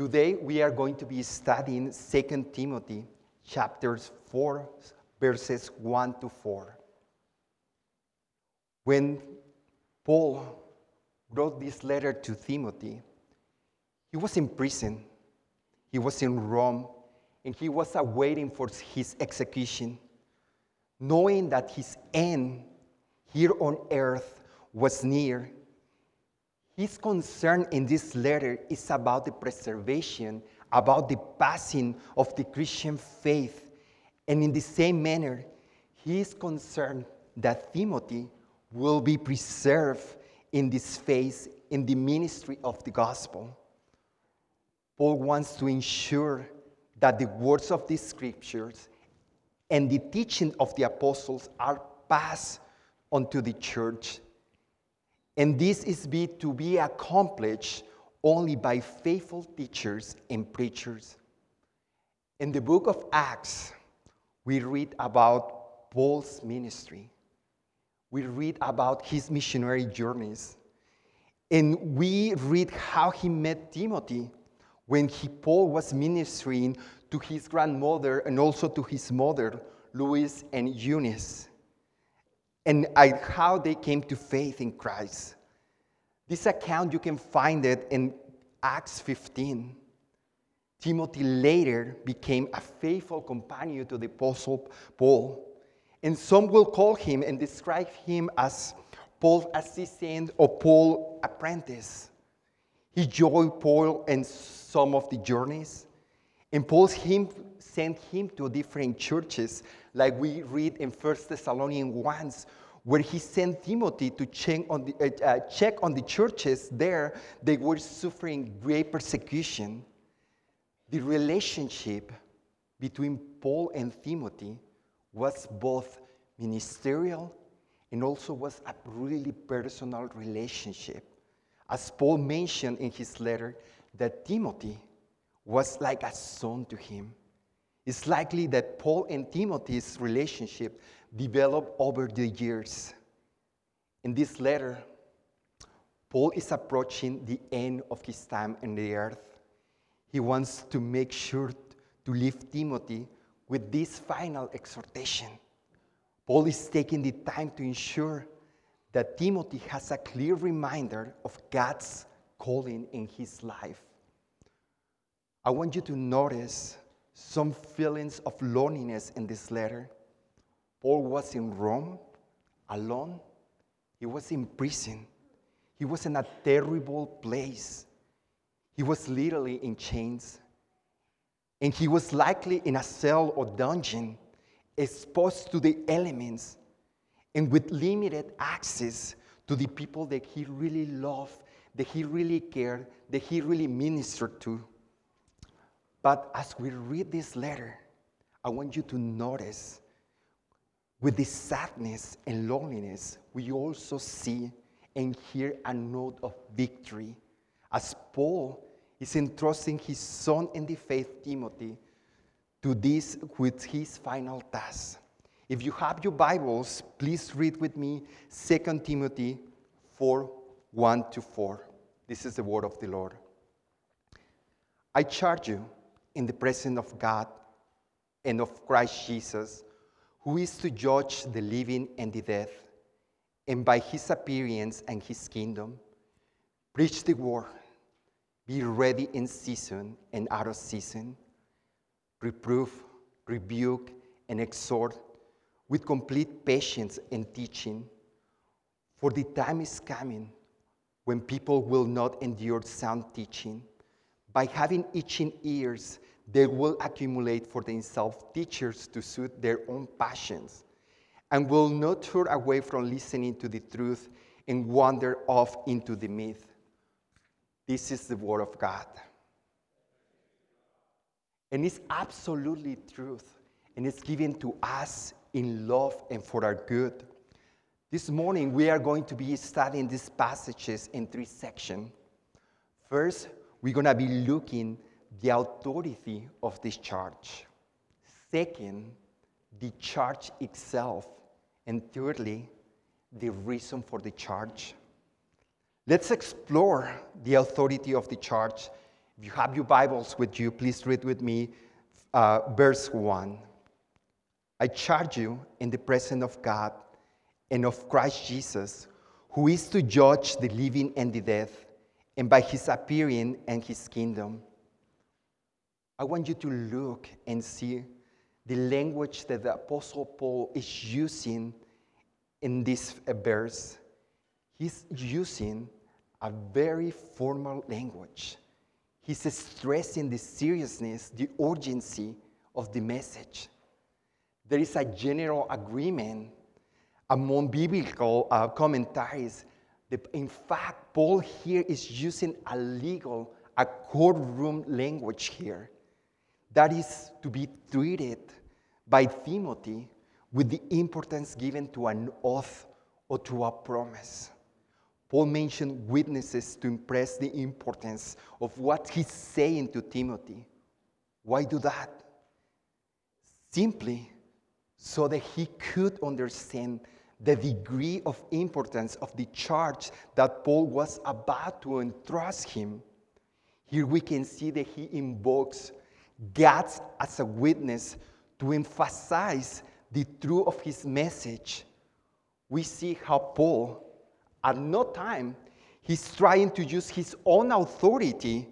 Today we are going to be studying 2 Timothy chapters 4 verses 1 to 4. When Paul wrote this letter to Timothy, he was in prison. He was in Rome and he was awaiting for his execution, knowing that his end here on earth was near. His concern in this letter is about the preservation, about the passing of the Christian faith. And in the same manner, he is concerned that Timothy will be preserved in this phase in the ministry of the gospel. Paul wants to ensure that the words of the scriptures and the teaching of the apostles are passed onto the church. And this is be, to be accomplished only by faithful teachers and preachers. In the book of Acts, we read about Paul's ministry. We read about his missionary journeys. And we read how he met Timothy when he, Paul was ministering to his grandmother and also to his mother, Lois and Eunice, and how they came to faith in Christ. This account, you can find it in Acts 15. Timothy later became a faithful companion to the Apostle Paul. And some will call him and describe him as Paul's assistant or Paul's apprentice. He joined Paul in some of the journeys. And Paul him, sent him to different churches, like we read in 1 Thessalonians 1, where he sent Timothy to check on, the, uh, uh, check on the churches there. They were suffering great persecution. The relationship between Paul and Timothy was both ministerial and also was a really personal relationship. As Paul mentioned in his letter, that Timothy was like a son to him. It's likely that Paul and Timothy's relationship developed over the years. In this letter, Paul is approaching the end of his time on the earth. He wants to make sure to leave Timothy with this final exhortation. Paul is taking the time to ensure that Timothy has a clear reminder of God's calling in his life. I want you to notice some feelings of loneliness in this letter. Paul was in Rome alone, he was in prison, he was in a terrible place, he was literally in chains. And he was likely in a cell or dungeon, exposed to the elements, and with limited access to the people that he really loved, that he really cared, that he really ministered to. But as we read this letter, I want you to notice with this sadness and loneliness, we also see and hear a note of victory as Paul is entrusting his son in the faith, Timothy, to this with his final task. If you have your Bibles, please read with me 2 Timothy 4 1 to 4. This is the word of the Lord. I charge you in the presence of God and of Christ Jesus, who is to judge the living and the dead, and by his appearance and his kingdom, preach the word be ready in season and out of season. Reprove, rebuke, and exhort with complete patience and teaching. For the time is coming when people will not endure sound teaching. By having itching ears, they will accumulate for themselves teachers to suit their own passions, and will not turn away from listening to the truth and wander off into the myth. This is the Word of God. And it's absolutely truth. And it's given to us in love and for our good. This morning, we are going to be studying these passages in three sections. First, we're going to be looking the authority of this charge. Second, the charge itself. And thirdly, the reason for the charge. Let's explore the authority of the charge If you have your Bibles with you, please read with me uh, verse 1. I charge you in the presence of God and of Christ Jesus, who is to judge the living and the dead, and by his appearing and his kingdom. I want you to look and see the language that the Apostle Paul is using in this verse. He's using a very formal language. He's stressing the seriousness, the urgency of the message. There is a general agreement among biblical uh, commentaries that, in fact, Paul here is using a legal, a courtroom language here that is to be treated by Timothy with the importance given to an oath or to a promise. Paul mentioned witnesses to impress the importance of what he's saying to Timothy. Why do that? Simply so that he could understand the degree of importance of the charge that Paul was about to entrust him. Here we can see that he invokes God as a witness to emphasize the truth of his message. We see how Paul, at no time, he's trying to use his own authority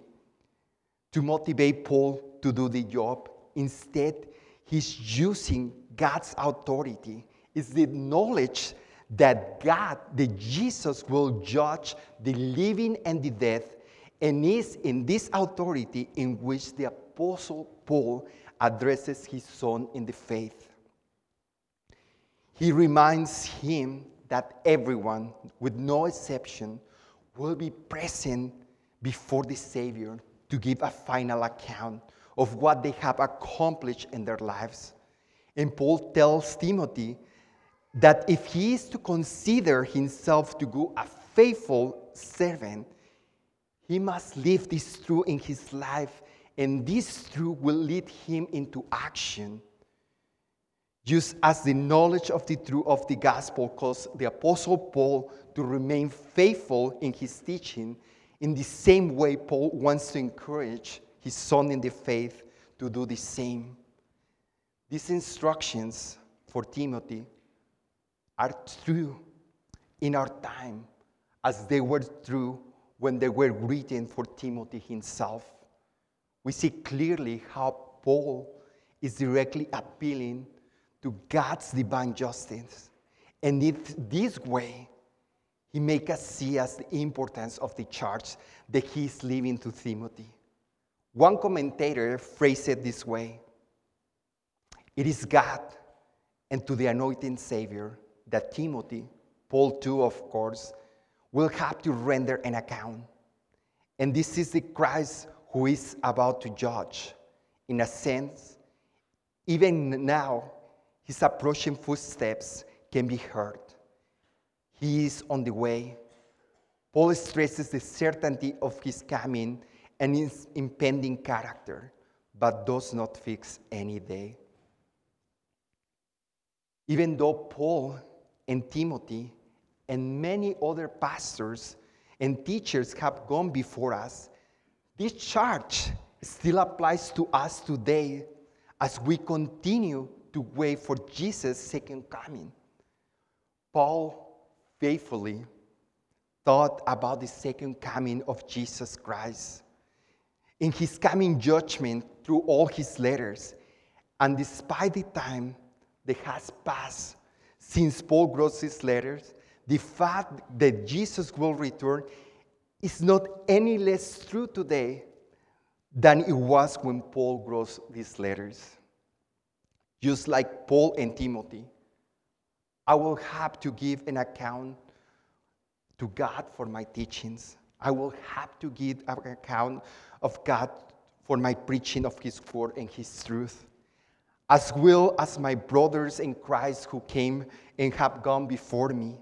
to motivate Paul to do the job. Instead, he's using God's authority. It's the knowledge that God, that Jesus will judge the living and the dead, and is in this authority in which the Apostle Paul addresses his son in the faith. He reminds him that everyone, with no exception, will be present before the Savior to give a final account of what they have accomplished in their lives. And Paul tells Timothy that if he is to consider himself to be a faithful servant, he must live this truth in his life, and this truth will lead him into action just as the knowledge of the truth of the gospel caused the Apostle Paul to remain faithful in his teaching, in the same way, Paul wants to encourage his son in the faith to do the same. These instructions for Timothy are true in our time as they were true when they were written for Timothy himself. We see clearly how Paul is directly appealing to God's divine justice. And in this way, he makes us see as the importance of the charge that he is leaving to Timothy. One commentator phrased it this way It is God and to the anointed Savior that Timothy, Paul too, of course, will have to render an account. And this is the Christ who is about to judge. In a sense, even now, his approaching footsteps can be heard. He is on the way. Paul stresses the certainty of his coming and his impending character, but does not fix any day. Even though Paul and Timothy and many other pastors and teachers have gone before us, this charge still applies to us today as we continue to wait for Jesus' second coming. Paul faithfully thought about the second coming of Jesus Christ. In his coming judgment through all his letters, and despite the time that has passed since Paul wrote his letters, the fact that Jesus will return is not any less true today than it was when Paul wrote these letters. Just like Paul and Timothy, I will have to give an account to God for my teachings. I will have to give an account of God for my preaching of His word and His truth, as well as my brothers in Christ who came and have gone before me,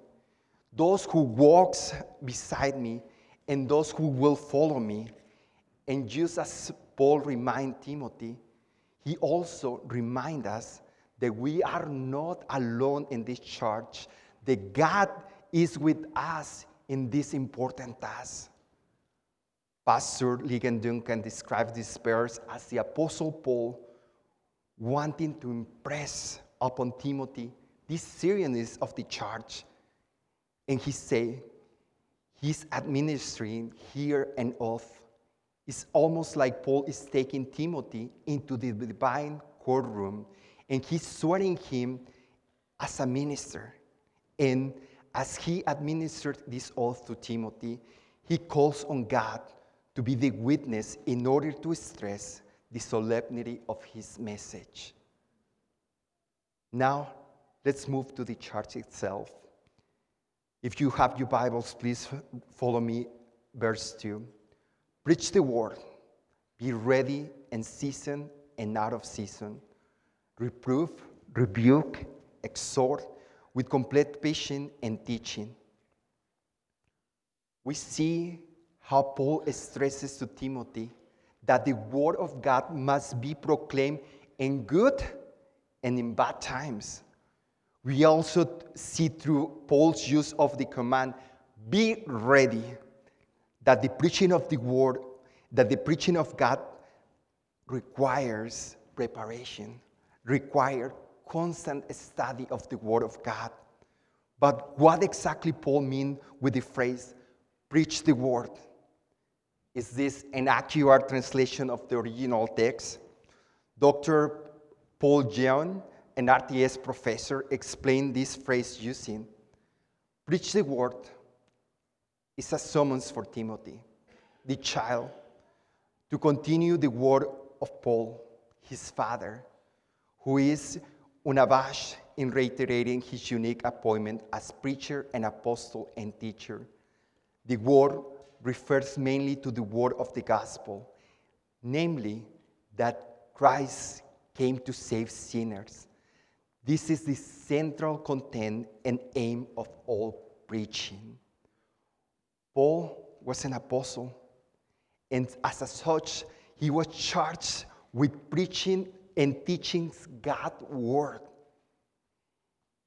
those who walks beside me, and those who will follow me. And just as Paul reminded Timothy, he also reminds us that we are not alone in this church, that God is with us in this important task. Pastor Ligon Duncan describes this verse as the Apostle Paul wanting to impress upon Timothy the seriousness of the charge. And he say, he's administering here an oath. It's almost like Paul is taking Timothy into the divine courtroom and he's swearing him as a minister. And as he administered this oath to Timothy, he calls on God to be the witness in order to stress the solemnity of his message. Now, let's move to the church itself. If you have your Bibles, please follow me. Verse 2 Preach the word, be ready and season and out of season. Reprove, rebuke, exhort with complete patience and teaching. We see how Paul stresses to Timothy that the word of God must be proclaimed in good and in bad times. We also see through Paul's use of the command, be ready, that the preaching of the word, that the preaching of God requires preparation, requires constant study of the word of God. But what exactly Paul mean with the phrase, preach the word? Is this an accurate translation of the original text? Dr. Paul Jeon, an RTS professor, explained this phrase using preach the word is a summons for Timothy, the child, to continue the word of Paul, his father, who is unabashed in reiterating his unique appointment as preacher and apostle and teacher. The word refers mainly to the word of the gospel, namely that Christ came to save sinners. This is the central content and aim of all preaching. Paul was an apostle, and as such, he was charged with preaching and teaching God's word.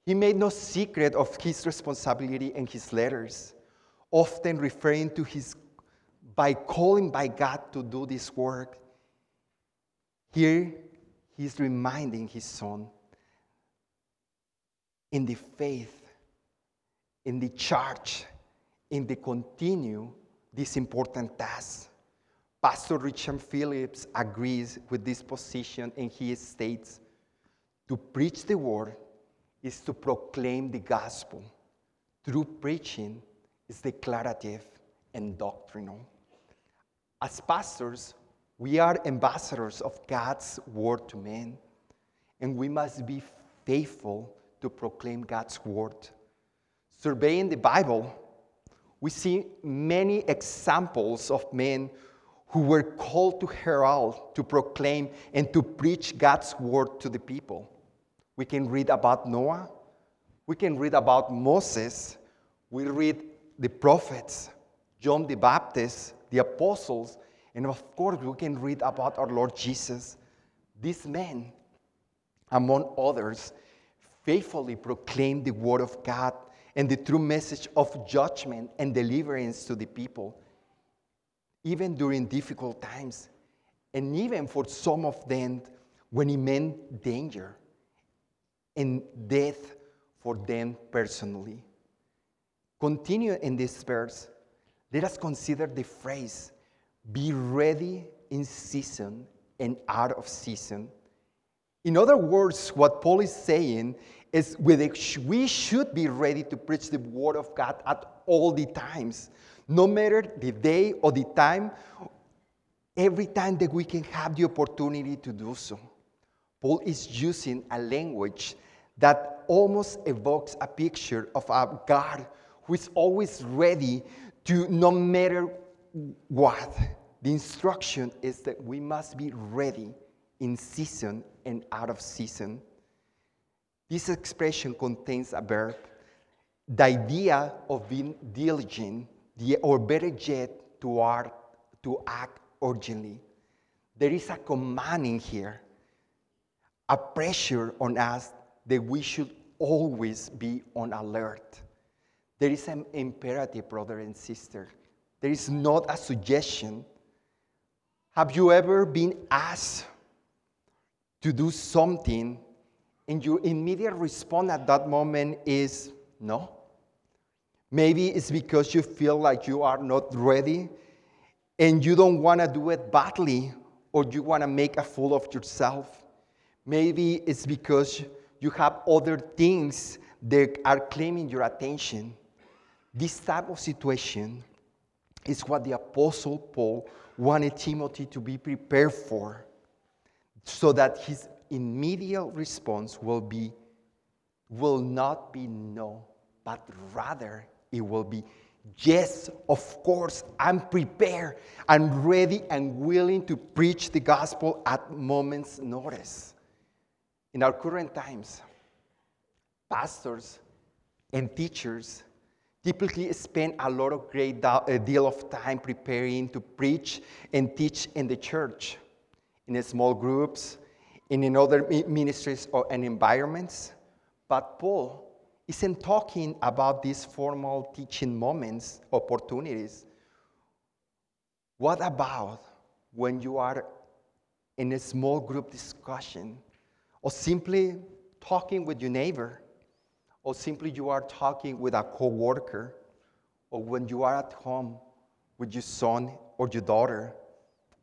He made no secret of his responsibility in his letters, often referring to his by calling by God to do this work. Here, he's reminding his son in the faith, in the charge, in the continue this important task. Pastor Richard Phillips agrees with this position and he states to preach the word is to proclaim the gospel. True preaching is declarative and doctrinal. As pastors, we are ambassadors of God's word to men, and we must be faithful to proclaim God's word. Surveying the Bible, we see many examples of men who were called to herald, to proclaim, and to preach God's word to the people. We can read about Noah, we can read about Moses, we read the prophets, John the Baptist, the apostles, and of course, we can read about our Lord Jesus. These men, among others, faithfully proclaimed the word of God and the true message of judgment and deliverance to the people even during difficult times, and even for some of them when it meant danger and death for them personally. Continue in this verse. Let us consider the phrase be ready in season and out of season. In other words, what Paul is saying is we should be ready to preach the word of God at all the times, no matter the day or the time, every time that we can have the opportunity to do so. Paul is using a language that almost evokes a picture of a God who is always ready to, no matter what, the instruction is that we must be ready in season and out of season. This expression contains a verb. The idea of being diligent or better yet, to, art, to act urgently. There is a command in here, a pressure on us that we should always be on alert. There is an imperative, brother and sister. There is not a suggestion. Have you ever been asked to do something and your immediate response at that moment is no? Maybe it's because you feel like you are not ready and you don't want to do it badly or you want to make a fool of yourself. Maybe it's because you have other things that are claiming your attention. This type of situation is what the Apostle Paul wanted Timothy to be prepared for so that his immediate response will be will not be no but rather it will be yes of course i'm prepared. I'm ready and willing to preach the gospel at moments notice. In our current times pastors and teachers typically spend a lot of great deal of time preparing to preach and teach in the church in small groups and in other ministries or and environments. But paul isn't talking about these formal teaching moments opportunities. What about when you are in a small group discussion or simply talking with your neighbor or simply you are talking with a coworker, or when you are at home with your son or your daughter,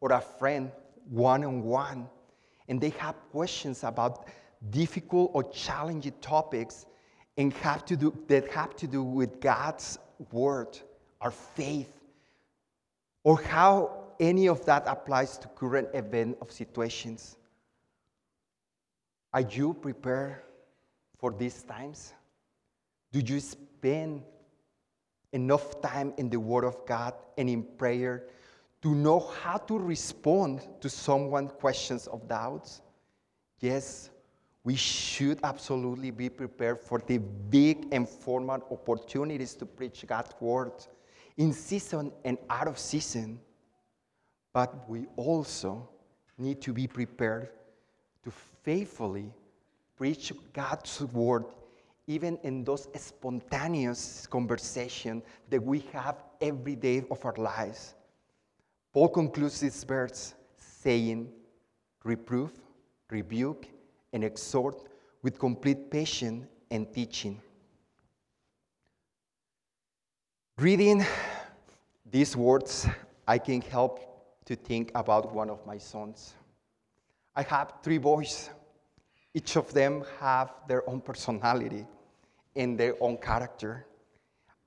or a friend one on one, and they have questions about difficult or challenging topics and have to do, that have to do with God's word, our faith, or how any of that applies to current event of situations. Are you prepared for these times? Do you spend enough time in the Word of God and in prayer to know how to respond to someone's questions of doubts? Yes, we should absolutely be prepared for the big and formal opportunities to preach God's Word in season and out of season. But we also need to be prepared to faithfully preach God's Word even in those spontaneous conversations that we have every day of our lives. Paul concludes this verse saying, Reproof, rebuke, and exhort with complete patience and teaching. Reading these words, I can help to think about one of my sons. I have three boys. Each of them have their own personality and their own character.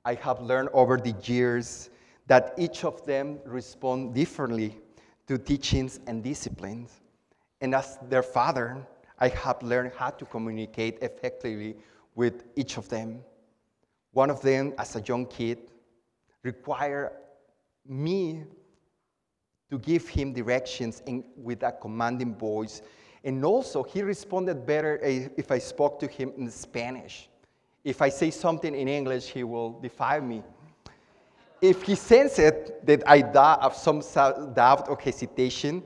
I have learned over the years that each of them respond differently to teachings and disciplines. And as their father, I have learned how to communicate effectively with each of them. One of them, as a young kid, required me to give him directions with a commanding voice. And also, he responded better eh, if I spoke to him in Spanish. If I say something in English, he will defy me. If he senses that I have some doubt or hesitation,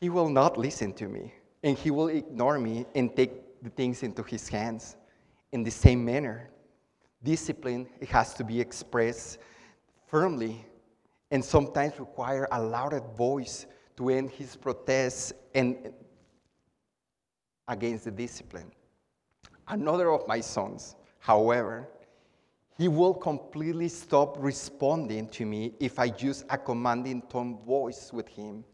he will not listen to me and he will ignore me and take the things into his hands. In the same manner, discipline has to be expressed firmly and sometimes require a louder voice to end his protests and against the discipline. Another of my sons, however, he will completely stop responding to me if I use a commanding tone voice with him.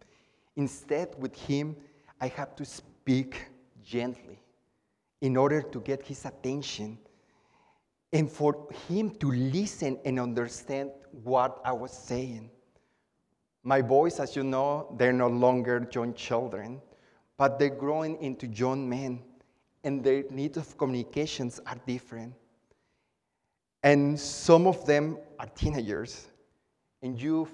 Instead, with him, I have to speak gently in order to get his attention and for him to listen and understand what I was saying. My boys, as you know, they're no longer young children, but they're growing into young men and their needs of communications are different. And some of them are teenagers. And you,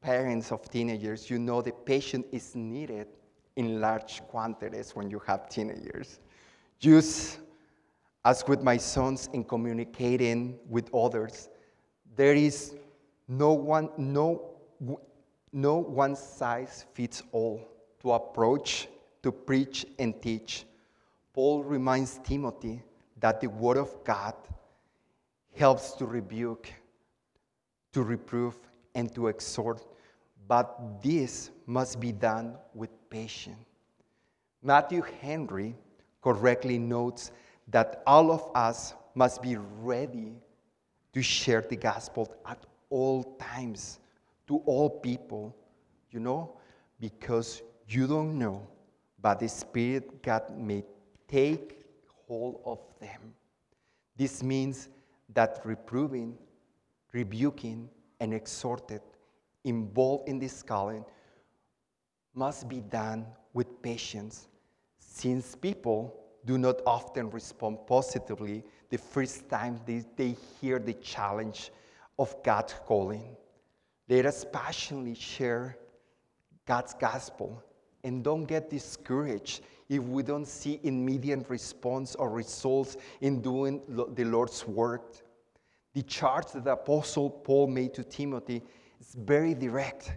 parents of teenagers, you know the patience is needed in large quantities when you have teenagers. Just as with my sons in communicating with others, there is no one, no, no one size fits all to approach, to preach, and teach. Paul reminds Timothy that the Word of God helps to rebuke, to reprove, and to exhort, but this must be done with patience. Matthew Henry correctly notes that all of us must be ready to share the gospel at all times to all people, you know, because you don't know, but the Spirit God may take hold of them. This means that reproving, rebuking, and exhorted involved in this calling must be done with patience, since people do not often respond positively the first time they, they hear the challenge of God's calling. Let us passionately share God's gospel and don't get discouraged if we don't see immediate response or results in doing the Lord's work. The charge that the Apostle Paul made to Timothy is very direct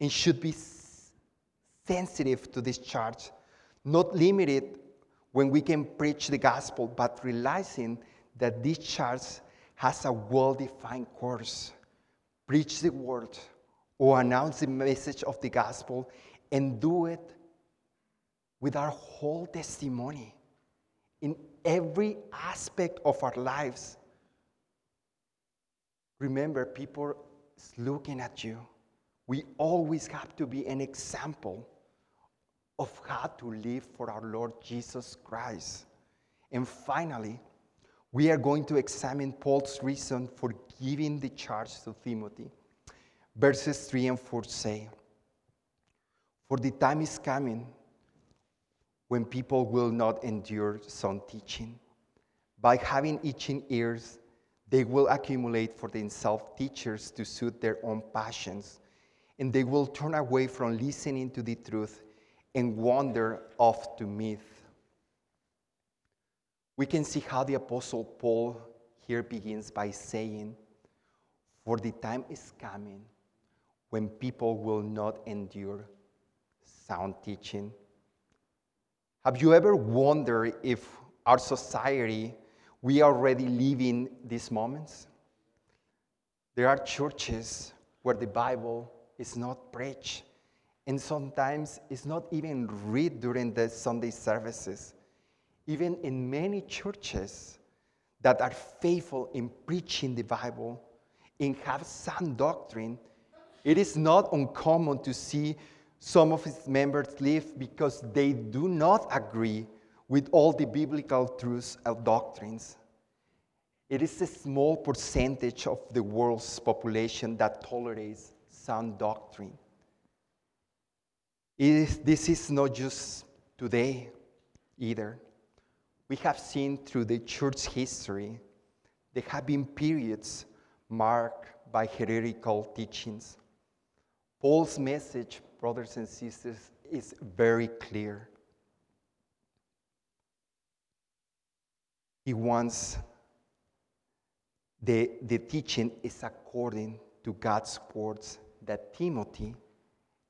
and should be sensitive to this charge, not limited when we can preach the gospel, but realizing that this charge has a well defined course. Preach the word or announce the message of the gospel and do it with our whole testimony in every aspect of our lives. Remember, people is looking at you. We always have to be an example of how to live for our Lord Jesus Christ. And finally, we are going to examine Paul's reason for giving the charge to Timothy. Verses 3 and 4 say, For the time is coming when people will not endure sound teaching. By having itching ears, they will accumulate for themselves teachers to suit their own passions, and they will turn away from listening to the truth and wander off to myth. We can see how the Apostle Paul here begins by saying, For the time is coming when people will not endure sound teaching. Have you ever wondered if our society, we are already living these moments? There are churches where the Bible is not preached and sometimes it's not even read during the Sunday services. Even in many churches that are faithful in preaching the Bible and have sound doctrine, it is not uncommon to see some of its members leave because they do not agree with all the biblical truths and doctrines. It is a small percentage of the world's population that tolerates sound doctrine. Is, this is not just today either. We have seen through the church history, there have been periods marked by heretical teachings. Paul's message, brothers and sisters, is very clear. He wants the, the teaching is according to God's words that Timothy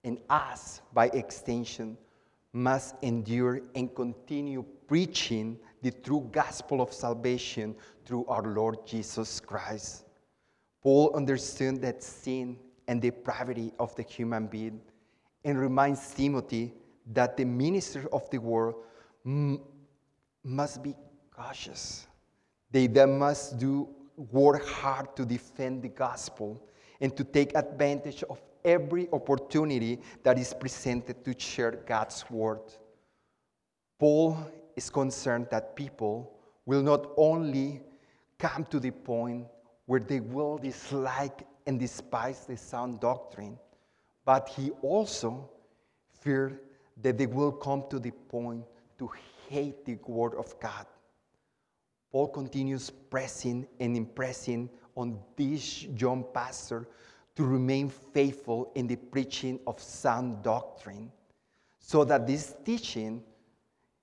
and us, by extension, must endure and continue preaching the true gospel of salvation through our Lord Jesus Christ. Paul understood that sin and depravity of the human being and reminds Timothy that the minister of the world m- must be cautious. They then must do work hard to defend the gospel and to take advantage of every opportunity that is presented to share God's word. Paul is concerned that people will not only come to the point where they will dislike and despise the sound doctrine, but he also feared that they will come to the point to hate the word of God. Paul continues pressing and impressing on this young pastor to remain faithful in the preaching of sound doctrine, so that this teaching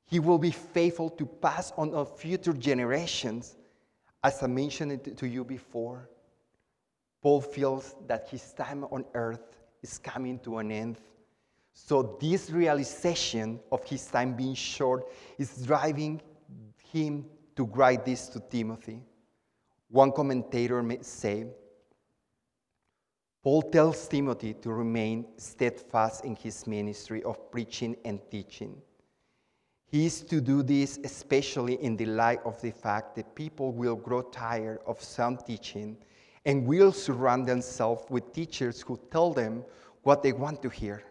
he will be faithful to pass on to future generations. As I mentioned to you before, Paul feels that his time on earth is coming to an end. So, this realization of his time being short is driving him to write this to Timothy. One commentator may say, Paul tells Timothy to remain steadfast in his ministry of preaching and teaching. He is to do this especially in the light of the fact that people will grow tired of some teaching and will surround themselves with teachers who tell them what they want to hear.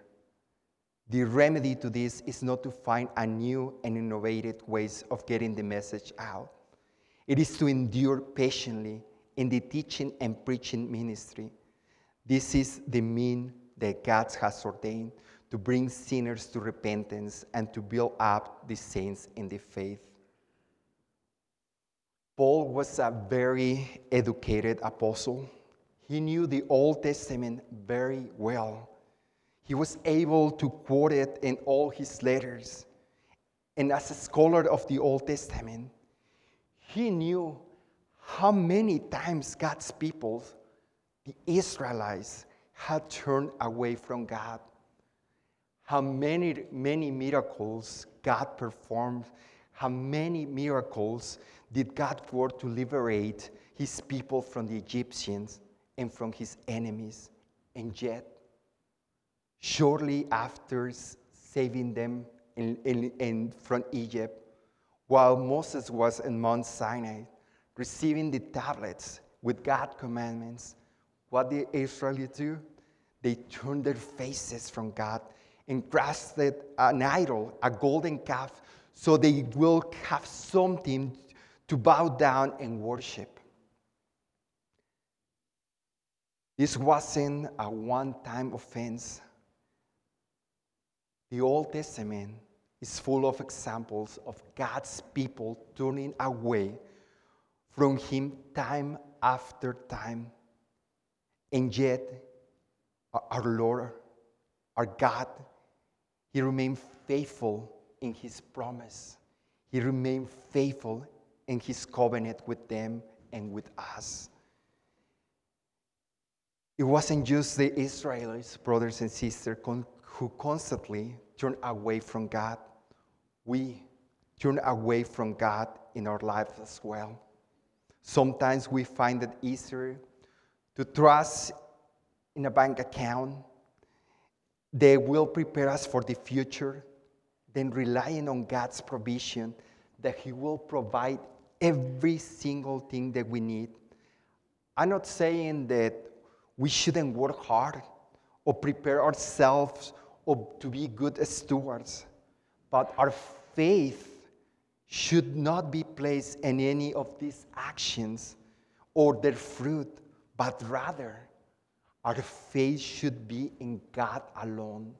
The remedy to this is not to find a new and innovative ways of getting the message out. It is to endure patiently in the teaching and preaching ministry. This is the mean that God has ordained to bring sinners to repentance and to build up the saints in the faith. Paul was a very educated apostle. He knew the Old Testament very well. He was able to quote it in all his letters. And as a scholar of the Old Testament, he knew how many times God's people, the Israelites, had turned away from God. How many, many miracles God performed, how many miracles did God work to liberate his people from the Egyptians and from his enemies. And yet, shortly after saving them in, in, in, from Egypt, while Moses was in Mount Sinai, receiving the tablets with God's commandments, what did Israelites do? They turned their faces from God and grasped an idol, a golden calf, so they will have something to bow down and worship. This wasn't a one time offense. The Old Testament is full of examples of God's people turning away from Him time after time. And yet, our Lord, our God, He remained faithful in His promise. He remained faithful in His covenant with them and with us. It wasn't just the Israelites, brothers and sisters, who constantly turned away from God. We turn away from God in our lives as well. Sometimes we find it easier to trust in a bank account they will prepare us for the future than relying on God's provision that He will provide every single thing that we need. I'm not saying that we shouldn't work hard or prepare ourselves or to be good stewards, but our faith should not be placed in any of these actions or their fruit, but rather our faith should be in God alone.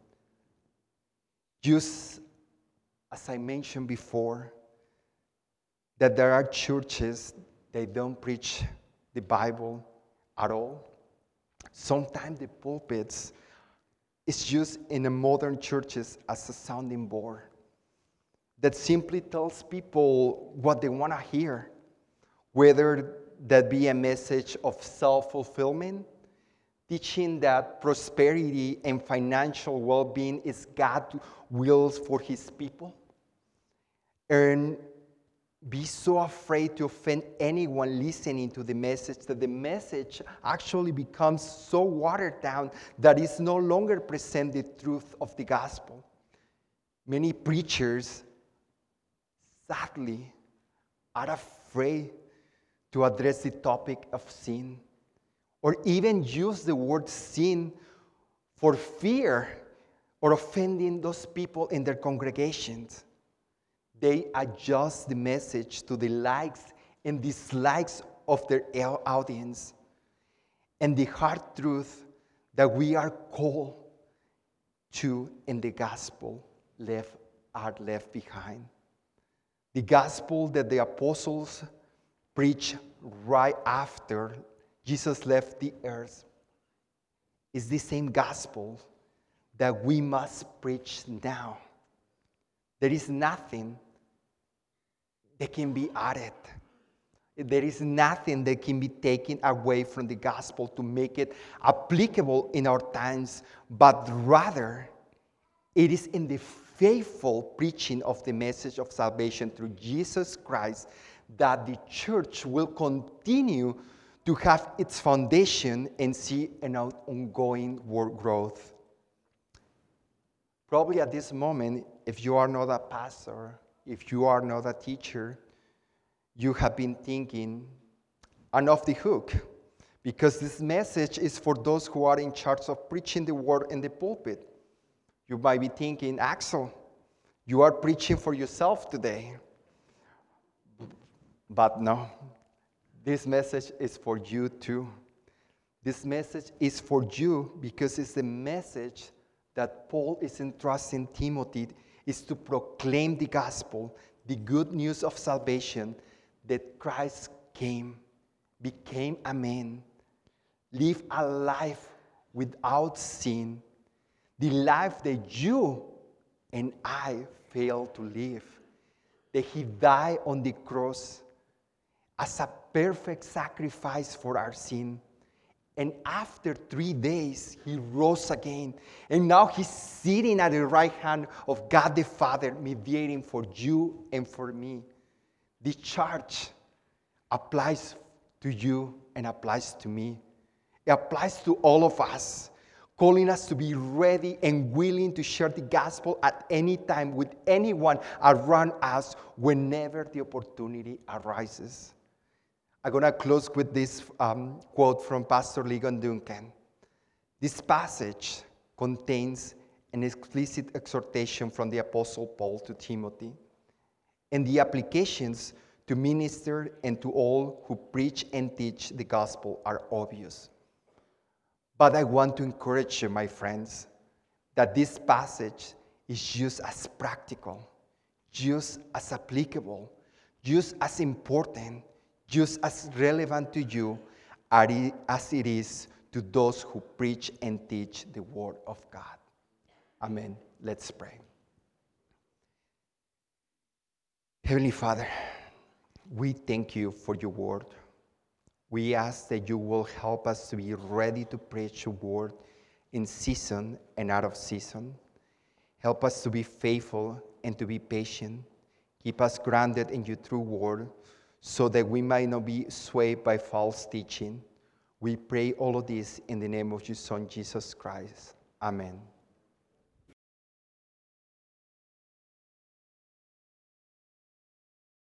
Just as I mentioned before, that there are churches they don't preach the Bible at all. Sometimes the pulpits is used in the modern churches as a sounding board that simply tells people what they want to hear, whether that be a message of self fulfillment, teaching that prosperity and financial well being is God's wills for his people, and be so afraid to offend anyone listening to the message that the message actually becomes so watered down that it's no longer present the truth of the gospel. Many preachers sadly, are afraid to address the topic of sin or even use the word sin for fear or offending those people in their congregations. They adjust the message to the likes and dislikes of their audience. And the hard truth that we are called to in the gospel left are left behind. The gospel that the apostles preached right after Jesus left the earth is the same gospel that we must preach now. There is nothing that can be added. There is nothing that can be taken away from the gospel to make it applicable in our times, but rather it is in the faithful preaching of the message of salvation through Jesus Christ that the church will continue to have its foundation and see an ongoing work growth. Probably at this moment, if you are not a pastor, if you are not a teacher, you have been thinking, I'm off the hook because this message is for those who are in charge of preaching the word in the pulpit. You might be thinking, Axel, you are preaching for yourself today. But no, this message is for you too. This message is for you because it's the message that Paul is entrusting Timothy is to proclaim the gospel, the good news of salvation that Christ came, became a man, lived a life without sin, the life that you and I failed to live, that he died on the cross as a perfect sacrifice for our sin and after three days, he rose again. And now he's sitting at the right hand of God the Father, mediating for you and for me. The charge applies to you and applies to me. It applies to all of us, calling us to be ready and willing to share the gospel at any time with anyone around us whenever the opportunity arises. I'm going to close with this um, quote from Pastor Ligon Duncan. This passage contains an explicit exhortation from the Apostle Paul to Timothy, and the applications to minister and to all who preach and teach the gospel are obvious. But I want to encourage you, my friends, that this passage is just as practical, just as applicable, just as important just as relevant to you as it is to those who preach and teach the Word of God. Amen. Let's pray. Heavenly Father, we thank you for your word. We ask that you will help us to be ready to preach your word in season and out of season. Help us to be faithful and to be patient. Keep us grounded in your true word so that we might not be swayed by false teaching. We pray all of this in the name of your Son, Jesus Christ. Amen.